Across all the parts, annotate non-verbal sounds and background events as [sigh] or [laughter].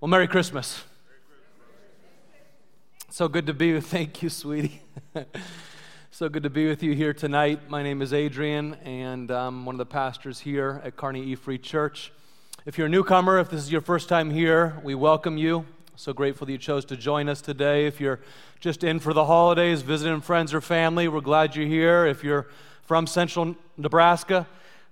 Well, Merry Christmas. So good to be with thank you, sweetie. [laughs] so good to be with you here tonight. My name is Adrian, and I'm one of the pastors here at Kearney E Free Church. If you're a newcomer, if this is your first time here, we welcome you. So grateful that you chose to join us today. If you're just in for the holidays, visiting friends or family, we're glad you're here. If you're from central Nebraska,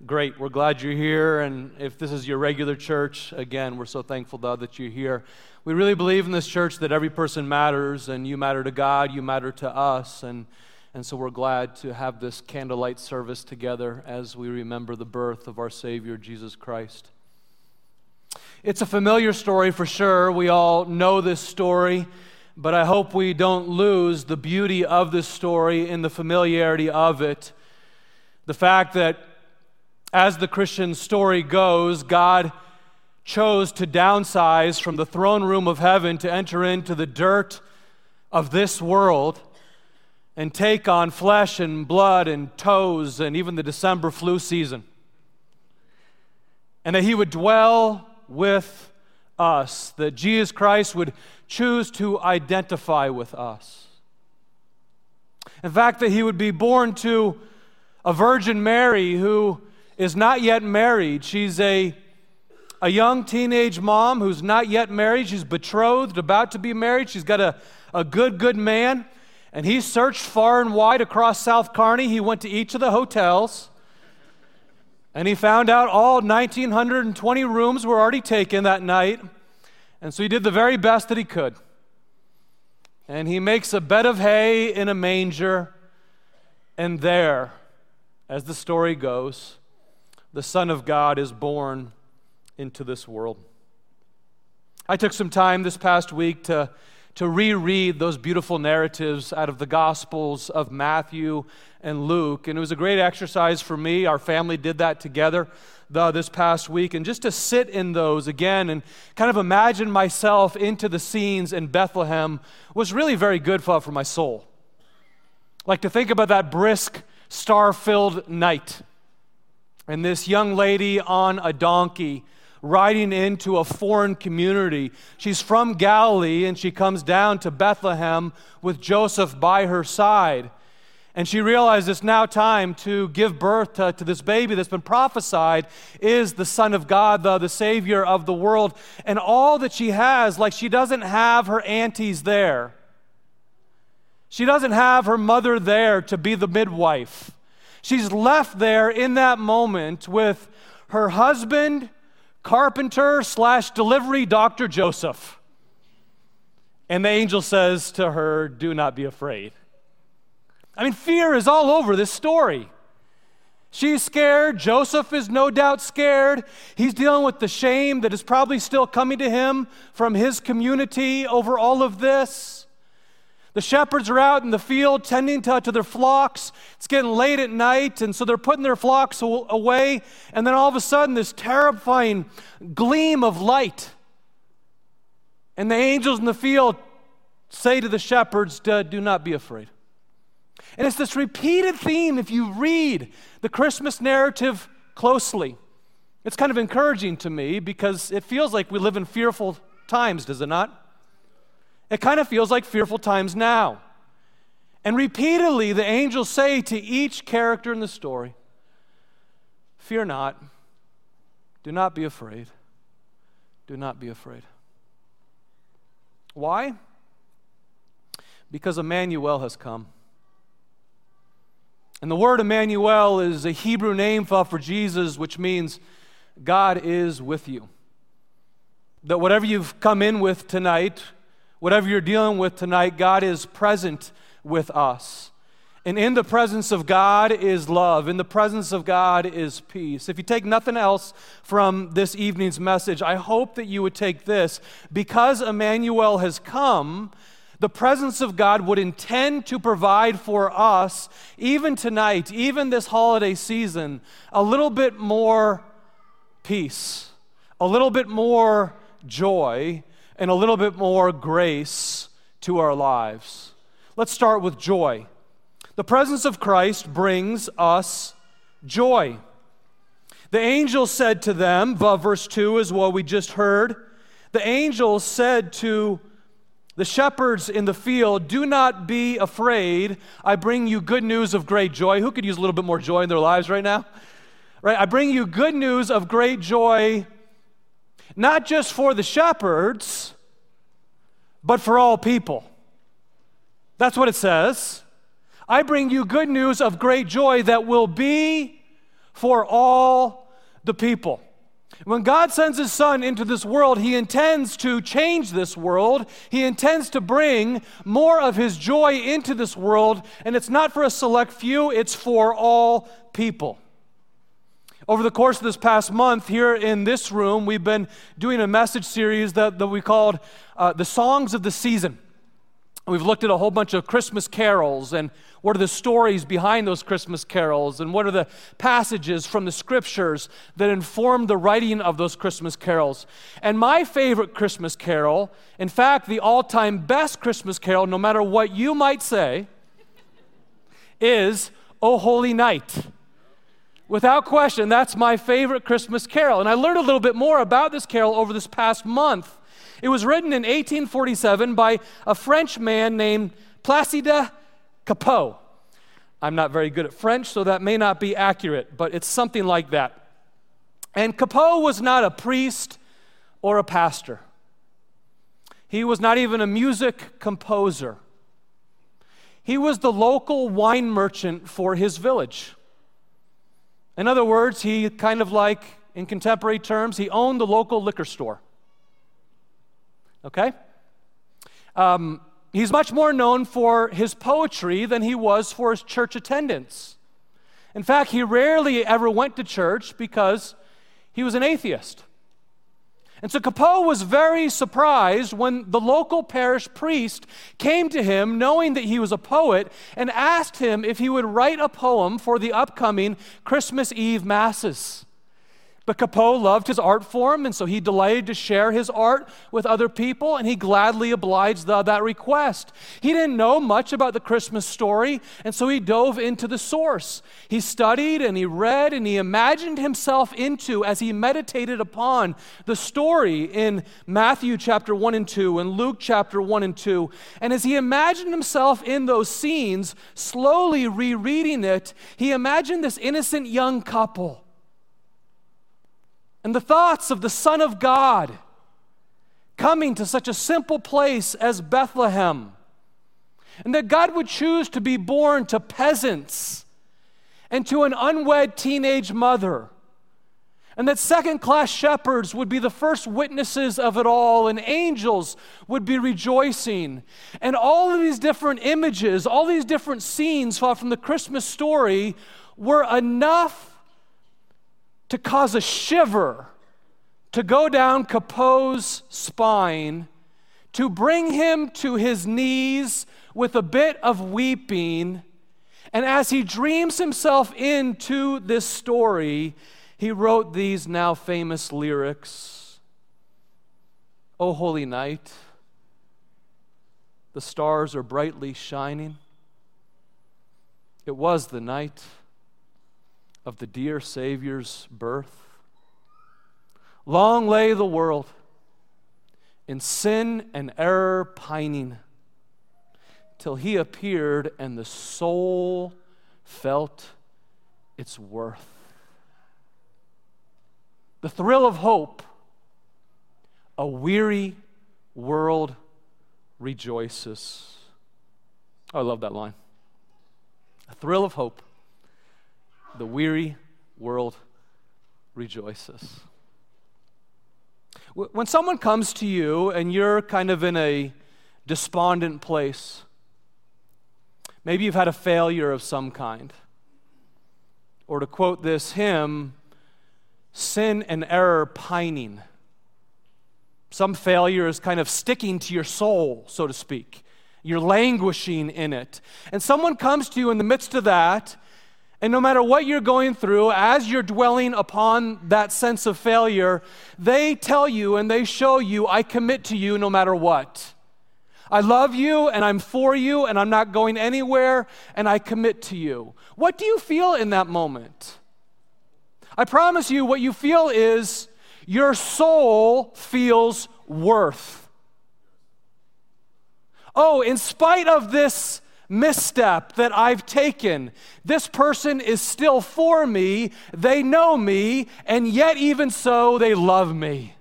great. We're glad you're here. And if this is your regular church, again, we're so thankful though, that you're here. We really believe in this church that every person matters, and you matter to God, you matter to us. And, and so we're glad to have this candlelight service together as we remember the birth of our Savior, Jesus Christ. It's a familiar story for sure. We all know this story, but I hope we don't lose the beauty of this story in the familiarity of it. The fact that as the Christian story goes, God chose to downsize from the throne room of heaven to enter into the dirt of this world and take on flesh and blood and toes and even the December flu season. And that he would dwell with us, that Jesus Christ would choose to identify with us. In fact, that he would be born to a Virgin Mary who is not yet married. She's a, a young teenage mom who's not yet married. She's betrothed, about to be married. She's got a, a good, good man. And he searched far and wide across South Kearney. He went to each of the hotels. And he found out all 1,920 rooms were already taken that night. And so he did the very best that he could. And he makes a bed of hay in a manger. And there, as the story goes, the Son of God is born into this world. I took some time this past week to, to reread those beautiful narratives out of the Gospels of Matthew and Luke, and it was a great exercise for me. Our family did that together the, this past week, and just to sit in those again and kind of imagine myself into the scenes in Bethlehem was really very good for, for my soul. Like to think about that brisk, star filled night and this young lady on a donkey riding into a foreign community. She's from Galilee and she comes down to Bethlehem with Joseph by her side. And she realizes it's now time to give birth to, to, this baby that's been prophesied is the Son of God, the, the Savior of the world. And all that she has, like she doesn't have her aunties there. She doesn't have her mother there to be the midwife. She's left there in that moment with her husband, carpenter slash delivery doctor Joseph. And the angel says to her, Do not be afraid. I mean, fear is all over this story. She's scared. Joseph is no doubt scared. He's dealing with the shame that is probably still coming to him from his community over all of this. The shepherds are out in the field tending to, to, their flocks. It's getting late at night, and so they're putting their flocks away. And then all of a sudden, this terrifying gleam of light. And the angels in the field say to the shepherds, Do not be afraid. And it's this repeated theme if you read the Christmas narrative closely. It's kind of encouraging to me because it feels like we live in fearful times, does it not? It kind of feels like fearful times now. And repeatedly, the angels say to each character in the story, Fear not. Do not be afraid. Do not be afraid. Why? Because Emmanuel has come. And the word Emmanuel is a Hebrew name for Jesus, which means God is with you. That whatever you've come in with tonight, Whatever you're dealing with tonight, God is present with us. And in the presence of God is love. In the presence of God is peace. If you take nothing else from this evening's message, I hope that you would take this. Because Emmanuel has come, the presence of God would intend to provide for us, even tonight, even this holiday season, a little bit more peace, a little bit more joy, and a little bit more grace to our lives. Let's start with joy. The presence of Christ brings us joy. The angel said to them, verse 2 is what we just heard, the angel said to the shepherds in the field, Do not be afraid. I bring you good news of great joy. Who could use a little bit more joy in their lives right now? Right? I bring you good news of great joy, not just for the shepherds, but for all people. That's what it says. I bring you good news of great joy that will be for all the people. When God sends His Son into this world, He intends to change this world. He intends to bring more of His joy into this world, and it's not for a select few, it's for all people. Over the course of this past month, here in this room, we've been doing a message series that, that we called uh, The Songs of the Season. We've looked at a whole bunch of Christmas carols and what are the stories behind those Christmas carols and what are the passages from the scriptures that inform the writing of those Christmas carols. And my favorite Christmas carol, in fact, the all time best Christmas carol, no matter what you might say, is O Holy Night. Without question, that's my favorite Christmas carol. And I learned a little bit more about this carol over this past month. It was written in 1847 by a French man named Placide Cappeau. I'm not very good at French, so that may not be accurate, but it's something like that. And Cappeau was not a priest or a pastor, he was not even a music composer. He was the local wine merchant for his village. In other words, he kind of like, in contemporary terms, he owned the local liquor store. Okay? Um, he's much more known for his poetry than he was for his church attendance. In fact, he rarely ever went to church because he was an atheist. And so Cappeau was very surprised when the local parish priest came to him, knowing that he was a poet, and asked him if he would write a poem for the upcoming Christmas Eve Masses. But Cappeau loved his art form, and so he delighted to share his art with other people, and he gladly obliged the, that request. He didn't know much about the Christmas story, and so he dove into the source. He studied and he read and he imagined himself into, as he meditated upon the story in Matthew chapter 1 and 2 and Luke chapter 1 and 2. And as he imagined himself in those scenes, slowly rereading it, he imagined this innocent young couple and the thoughts of the Son of God coming to such a simple place as Bethlehem, and that God would choose to be born to peasants and to an unwed teenage mother. And that second class shepherds would be the first witnesses of it all, and angels would be rejoicing. And all of these different images, all these different scenes from the Christmas story were enough to cause a shiver to go down Cappeau's spine, to bring him to his knees with a bit of weeping. And as he dreams himself into this story, he wrote these now famous lyrics O holy night, the stars are brightly shining. It was the night of the dear Savior's birth. Long lay the world in sin and error pining till he appeared and the soul felt its worth. The thrill of hope, a weary world rejoices. Oh, I love that line. A thrill of hope, the weary world rejoices. When someone comes to you and you're kind of in a despondent place, maybe you've had a failure of some kind, or to quote this hymn, sin and error pining. Some failure is kind of sticking to your soul, so to speak. You're languishing in it. And someone comes to you in the midst of that and no matter what you're going through, as you're dwelling upon that sense of failure, they tell you and they show you, I commit to you no matter what. I love you and I'm for you and I'm not going anywhere and I commit to you. What do you feel in that moment? I promise you, what you feel is your soul feels worth. Oh, in spite of this misstep that I've taken. This person is still for me, they know me, and yet, even so, they love me.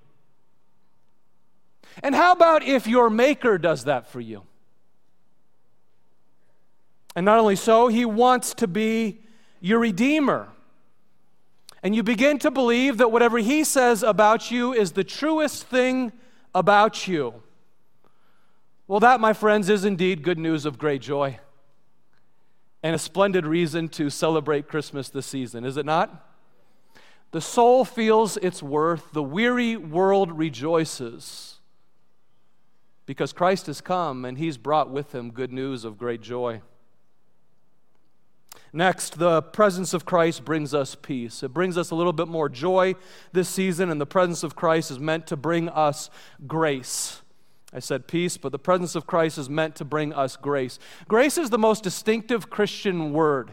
And how about if your Maker does that for you? And not only so, He wants to be your Redeemer. And you begin to believe that whatever He says about you is the truest thing about you. Well, that, my friends, is indeed good news of great joy and a splendid reason to celebrate Christmas this season, is it not? The soul feels its worth, the weary world rejoices because Christ has come and he's brought with him good news of great joy. Next, the presence of Christ brings us peace. It brings us a little bit more joy this season, and the presence of Christ is meant to bring us grace. I said peace, but the presence of Christ is meant to bring us grace. Grace is the most distinctive Christian word.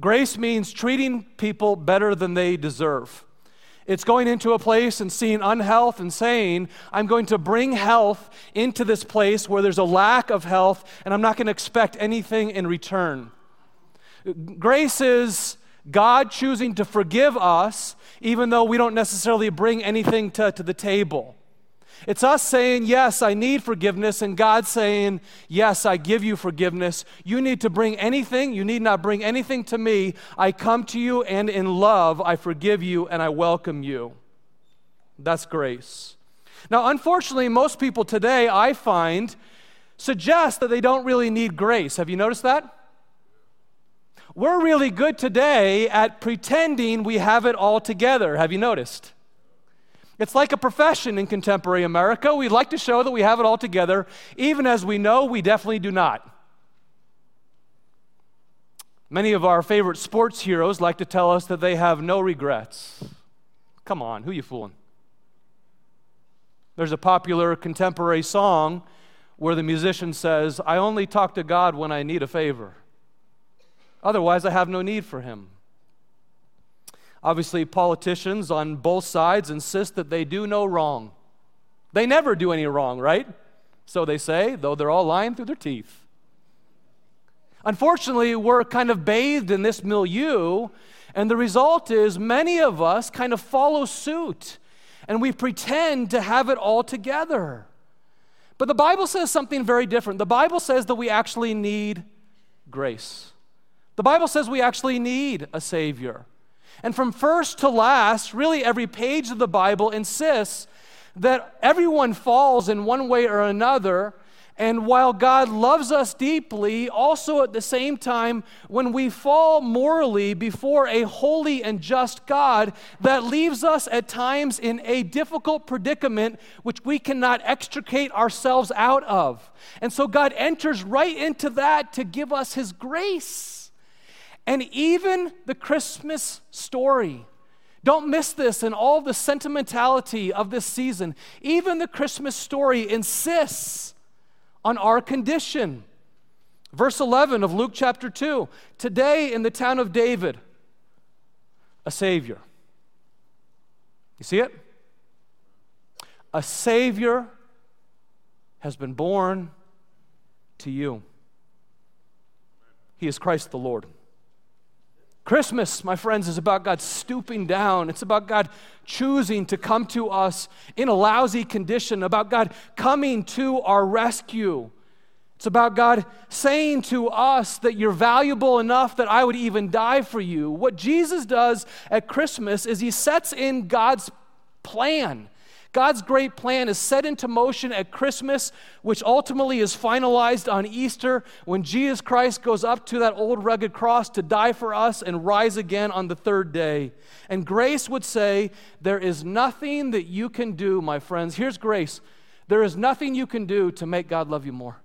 Grace means treating people better than they deserve. It's going into a place and seeing unhealth and saying, I'm going to bring health into this place where there's a lack of health, and I'm not going to expect anything in return. Grace is God choosing to forgive us, even though we don't necessarily bring anything to, to the table. It's us saying, Yes, I need forgiveness, and God saying, Yes, I give you forgiveness. You need to bring anything, you need not bring anything to me. I come to you, and in love, I forgive you and I welcome you. That's grace. Now, unfortunately, most people today, I find, suggest that they don't really need grace. Have you noticed that? We're really good today at pretending we have it all together. Have you noticed? It's like a profession in contemporary America. We like to show that we have it all together, even as we know we definitely do not. Many of our favorite sports heroes like to tell us that they have no regrets. Come on, who you fooling? There's a popular contemporary song where the musician says, I only talk to God when I need a favor. Otherwise, I have no need for him. Obviously, politicians on both sides insist that they do no wrong. They never do any wrong, right? So they say, though they're all lying through their teeth. Unfortunately, we're kind of bathed in this milieu, and the result is many of us kind of follow suit and we pretend to have it all together. But the Bible says something very different. The Bible says that we actually need grace. The Bible says we actually need a Savior. And from first to last, really every page of the Bible insists that everyone falls in one way or another. And while God loves us deeply, also at the same time, when we fall morally before a holy and just God, that leaves us at times in a difficult predicament which we cannot extricate ourselves out of. And so God enters right into that to give us His grace. And even the Christmas story, don't miss this in all the sentimentality of this season. Even the Christmas story insists on our condition. Verse 11 of Luke chapter 2 Today in the town of David, a Savior. You see it? A Savior has been born to you. He is Christ the Lord. Christmas, my friends, is about God stooping down. It's about God choosing to come to us in a lousy condition, about God coming to our rescue. It's about God saying to us that you're valuable enough that I would even die for you. What Jesus does at Christmas is he sets in God's plan. God's great plan is set into motion at Christmas, which ultimately is finalized on Easter when Jesus Christ goes up to that old rugged cross to die for us and rise again on the third day. And grace would say, There is nothing that you can do, my friends. Here's grace there is nothing you can do to make God love you more.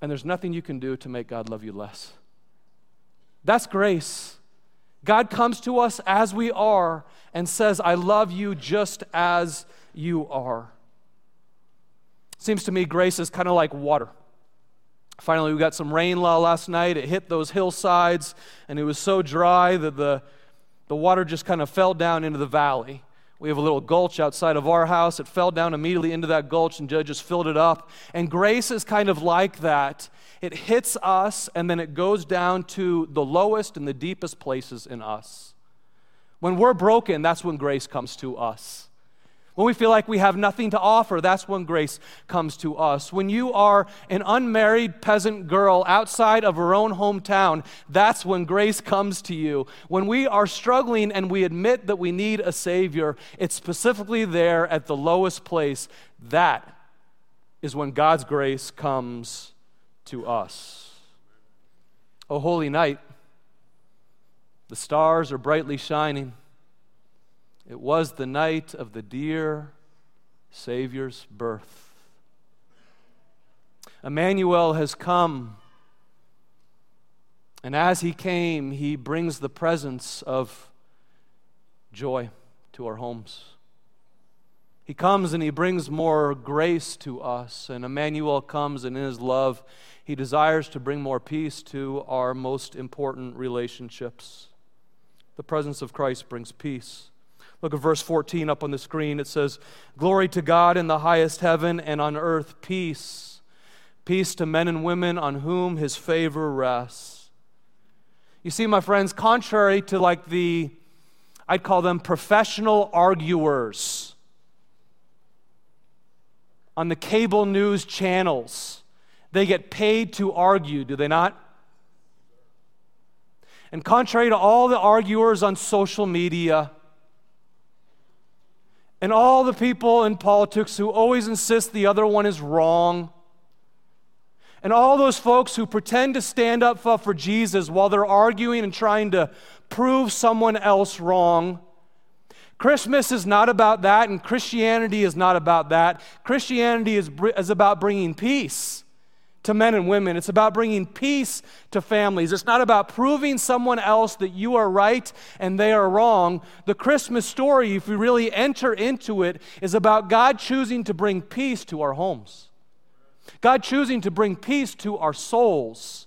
And there's nothing you can do to make God love you less. That's grace. God comes to us as we are and says, I love you just as you are. Seems to me grace is kind of like water. Finally, we got some rain last night. It hit those hillsides, and it was so dry that the, the water just kind of fell down into the valley. We have a little gulch outside of our house. It fell down immediately into that gulch, and Judge just filled it up. And grace is kind of like that. It hits us, and then it goes down to the lowest and the deepest places in us. When we're broken, that's when grace comes to us. When we feel like we have nothing to offer, that's when grace comes to us. When you are an unmarried peasant girl outside of her own hometown, that's when grace comes to you. When we are struggling and we admit that we need a Savior, it's specifically there at the lowest place. That is when God's grace comes to us. O holy night, the stars are brightly shining. It was the night of the dear Savior's birth. Emmanuel has come, and as he came, he brings the presence of joy to our homes. He comes and he brings more grace to us, and Emmanuel comes, and in his love, he desires to bring more peace to our most important relationships. The presence of Christ brings peace. Look at verse 14 up on the screen. It says, Glory to God in the highest heaven, and on earth peace. Peace to men and women on whom his favor rests. You see, my friends, contrary to like the, I'd call them professional arguers on the cable news channels, they get paid to argue, do they not? And contrary to all the arguers on social media, and all the people in politics who always insist the other one is wrong, and all those folks who pretend to stand up for Jesus while they're arguing and trying to prove someone else wrong. Christmas is not about that, and Christianity is not about that. Christianity is, is about bringing peace to men and women. It's about bringing peace to families. It's not about proving someone else that you are right and they are wrong. The Christmas story, if we really enter into it, is about God choosing to bring peace to our homes, God choosing to bring peace to our souls.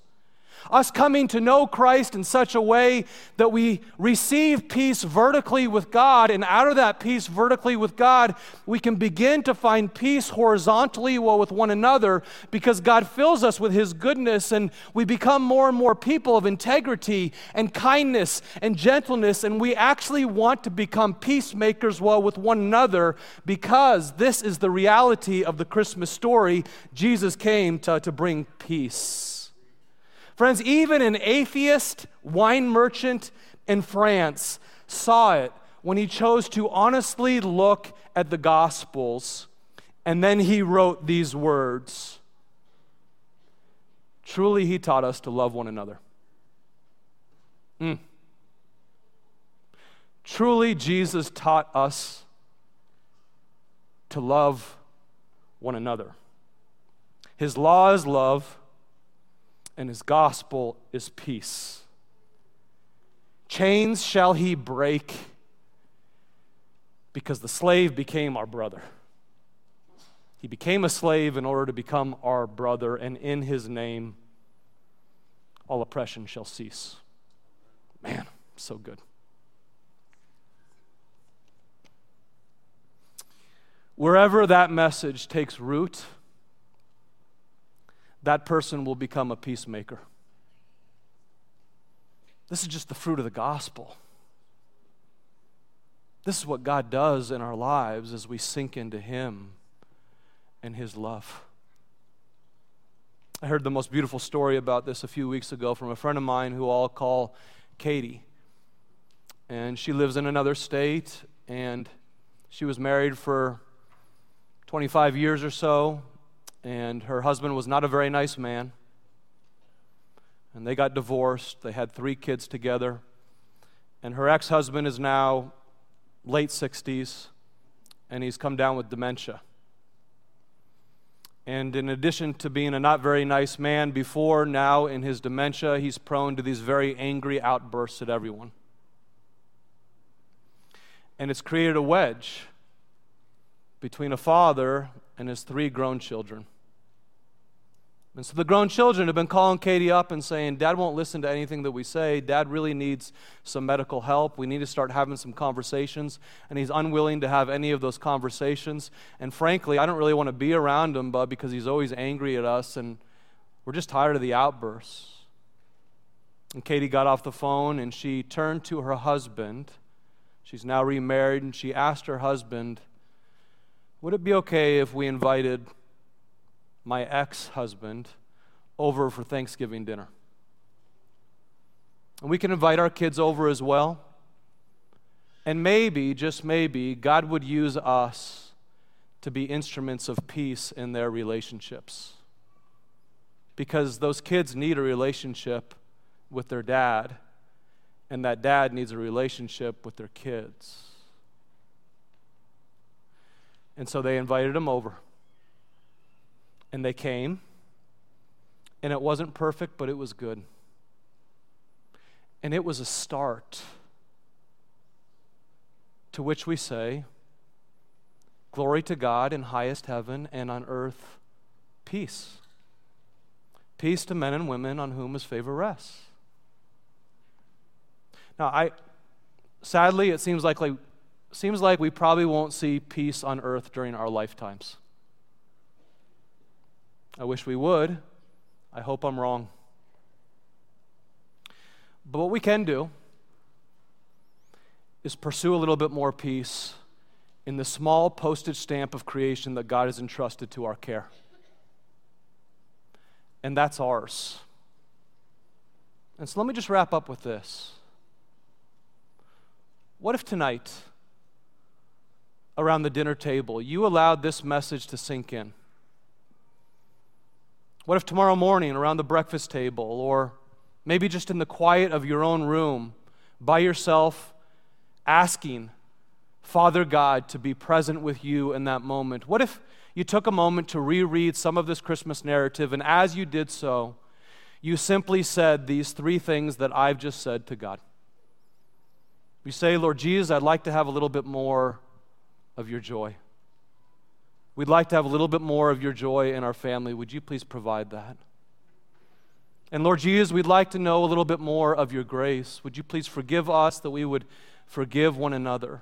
Us coming to know Christ in such a way that we receive peace vertically with God, and out of that peace vertically with God, we can begin to find peace horizontally well with one another because God fills us with His goodness, and we become more and more people of integrity and kindness and gentleness, and we actually want to become peacemakers well with one another because this is the reality of the Christmas story. Jesus came to, to bring peace. Friends, even an atheist wine merchant in France saw it when he chose to honestly look at the Gospels and then he wrote these words Truly, he taught us to love one another. Mm. Truly, Jesus taught us to love one another. His law is love and his gospel is peace. Chains shall he break because the slave became our brother. He became a slave in order to become our brother, and in his name, all oppression shall cease. Man, so good. Wherever that message takes root, that person will become a peacemaker. This is just the fruit of the gospel. This is what God does in our lives as we sink into Him and His love. I heard the most beautiful story about this a few weeks ago from a friend of mine who I'll call Katie. And she lives in another state, and she was married for 25 years or so and her husband was not a very nice man. And they got divorced. They had three kids together. And her ex husband is now late 60s, and he's come down with dementia. And in addition to being a not very nice man before, now in his dementia, he's prone to these very angry outbursts at everyone. And it's created a wedge between a father and his three grown children. And so the grown children have been calling Katie up and saying, Dad won't listen to anything that we say. Dad really needs some medical help. We need to start having some conversations. And he's unwilling to have any of those conversations. And frankly, I don't really want to be around him, but because he's always angry at us and we're just tired of the outbursts. And Katie got off the phone and she turned to her husband. She's now remarried and she asked her husband, Would it be okay if we invited my ex husband over for Thanksgiving dinner. And we can invite our kids over as well. And maybe, just maybe, God would use us to be instruments of peace in their relationships. Because those kids need a relationship with their dad, and that dad needs a relationship with their kids. And so they invited him over. And they came, and it wasn't perfect, but it was good. And it was a start to which we say, Glory to God in highest heaven, and on earth, peace. Peace to men and women on whom his favor rests. Now, I sadly, it seems like, like seems like we probably won't see peace on earth during our lifetimes. I wish we would. I hope I'm wrong. But what we can do is pursue a little bit more peace in the small postage stamp of creation that God has entrusted to our care. And that's ours. And so let me just wrap up with this. What if tonight, around the dinner table, you allowed this message to sink in? What if tomorrow morning around the breakfast table, or maybe just in the quiet of your own room, by yourself, asking Father God to be present with you in that moment? What if you took a moment to reread some of this Christmas narrative, and as you did so, you simply said these three things that I've just said to God? You say, Lord Jesus, I'd like to have a little bit more of your joy. We'd like to have a little bit more of your joy in our family. Would you please provide that? And Lord Jesus, we'd like to know a little bit more of your grace. Would you please forgive us that we would forgive one another?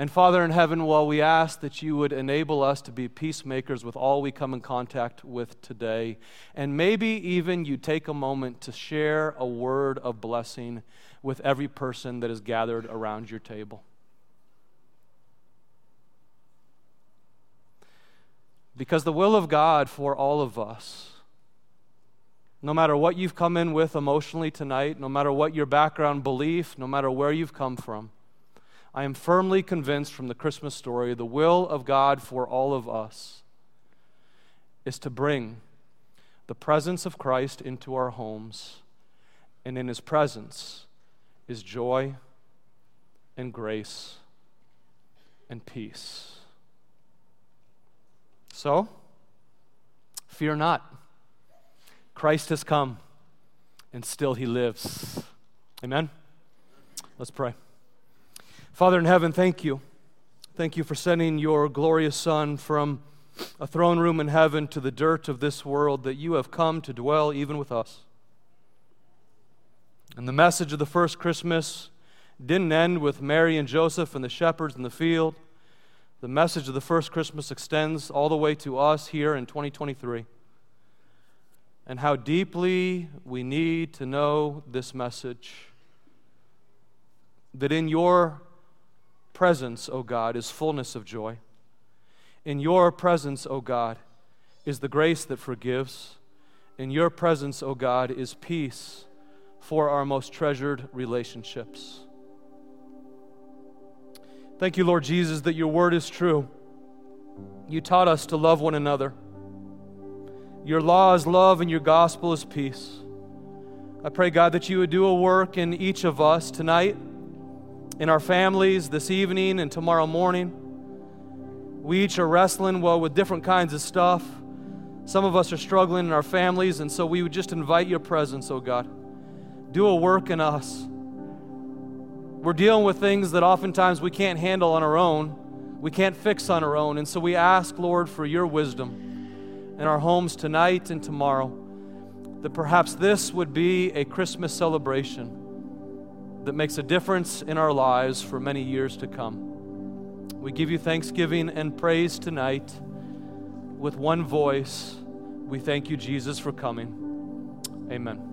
And Father in heaven, while we ask that you would enable us to be peacemakers with all we come in contact with today, and maybe even you take a moment to share a word of blessing with every person that is gathered around your table. Because the will of God for all of us, no matter what you've come in with emotionally tonight, no matter what your background belief, no matter where you've come from, I am firmly convinced from the Christmas story the will of God for all of us is to bring the presence of Christ into our homes, and in his presence is joy and grace and peace. So, fear not. Christ has come, and still he lives. Amen? Let's pray. Father in heaven, thank you. Thank you for sending your glorious Son from a throne room in heaven to the dirt of this world, that you have come to dwell even with us. And the message of the first Christmas didn't end with Mary and Joseph and the shepherds in the field. The message of the first Christmas extends all the way to us here in 2023. And how deeply we need to know this message that in your presence, O God, is fullness of joy. In your presence, O God, is the grace that forgives. In your presence, O God, is peace for our most treasured relationships. Thank you, Lord Jesus, that your word is true. You taught us to love one another. Your law is love and your gospel is peace. I pray, God, that you would do a work in each of us tonight, in our families, this evening, and tomorrow morning. We each are wrestling, well, with different kinds of stuff. Some of us are struggling in our families, and so we would just invite your presence, oh God. Do a work in us. We're dealing with things that oftentimes we can't handle on our own, we can't fix on our own. And so we ask, Lord, for your wisdom in our homes tonight and tomorrow, that perhaps this would be a Christmas celebration that makes a difference in our lives for many years to come. We give you thanksgiving and praise tonight with one voice. We thank you, Jesus, for coming. Amen.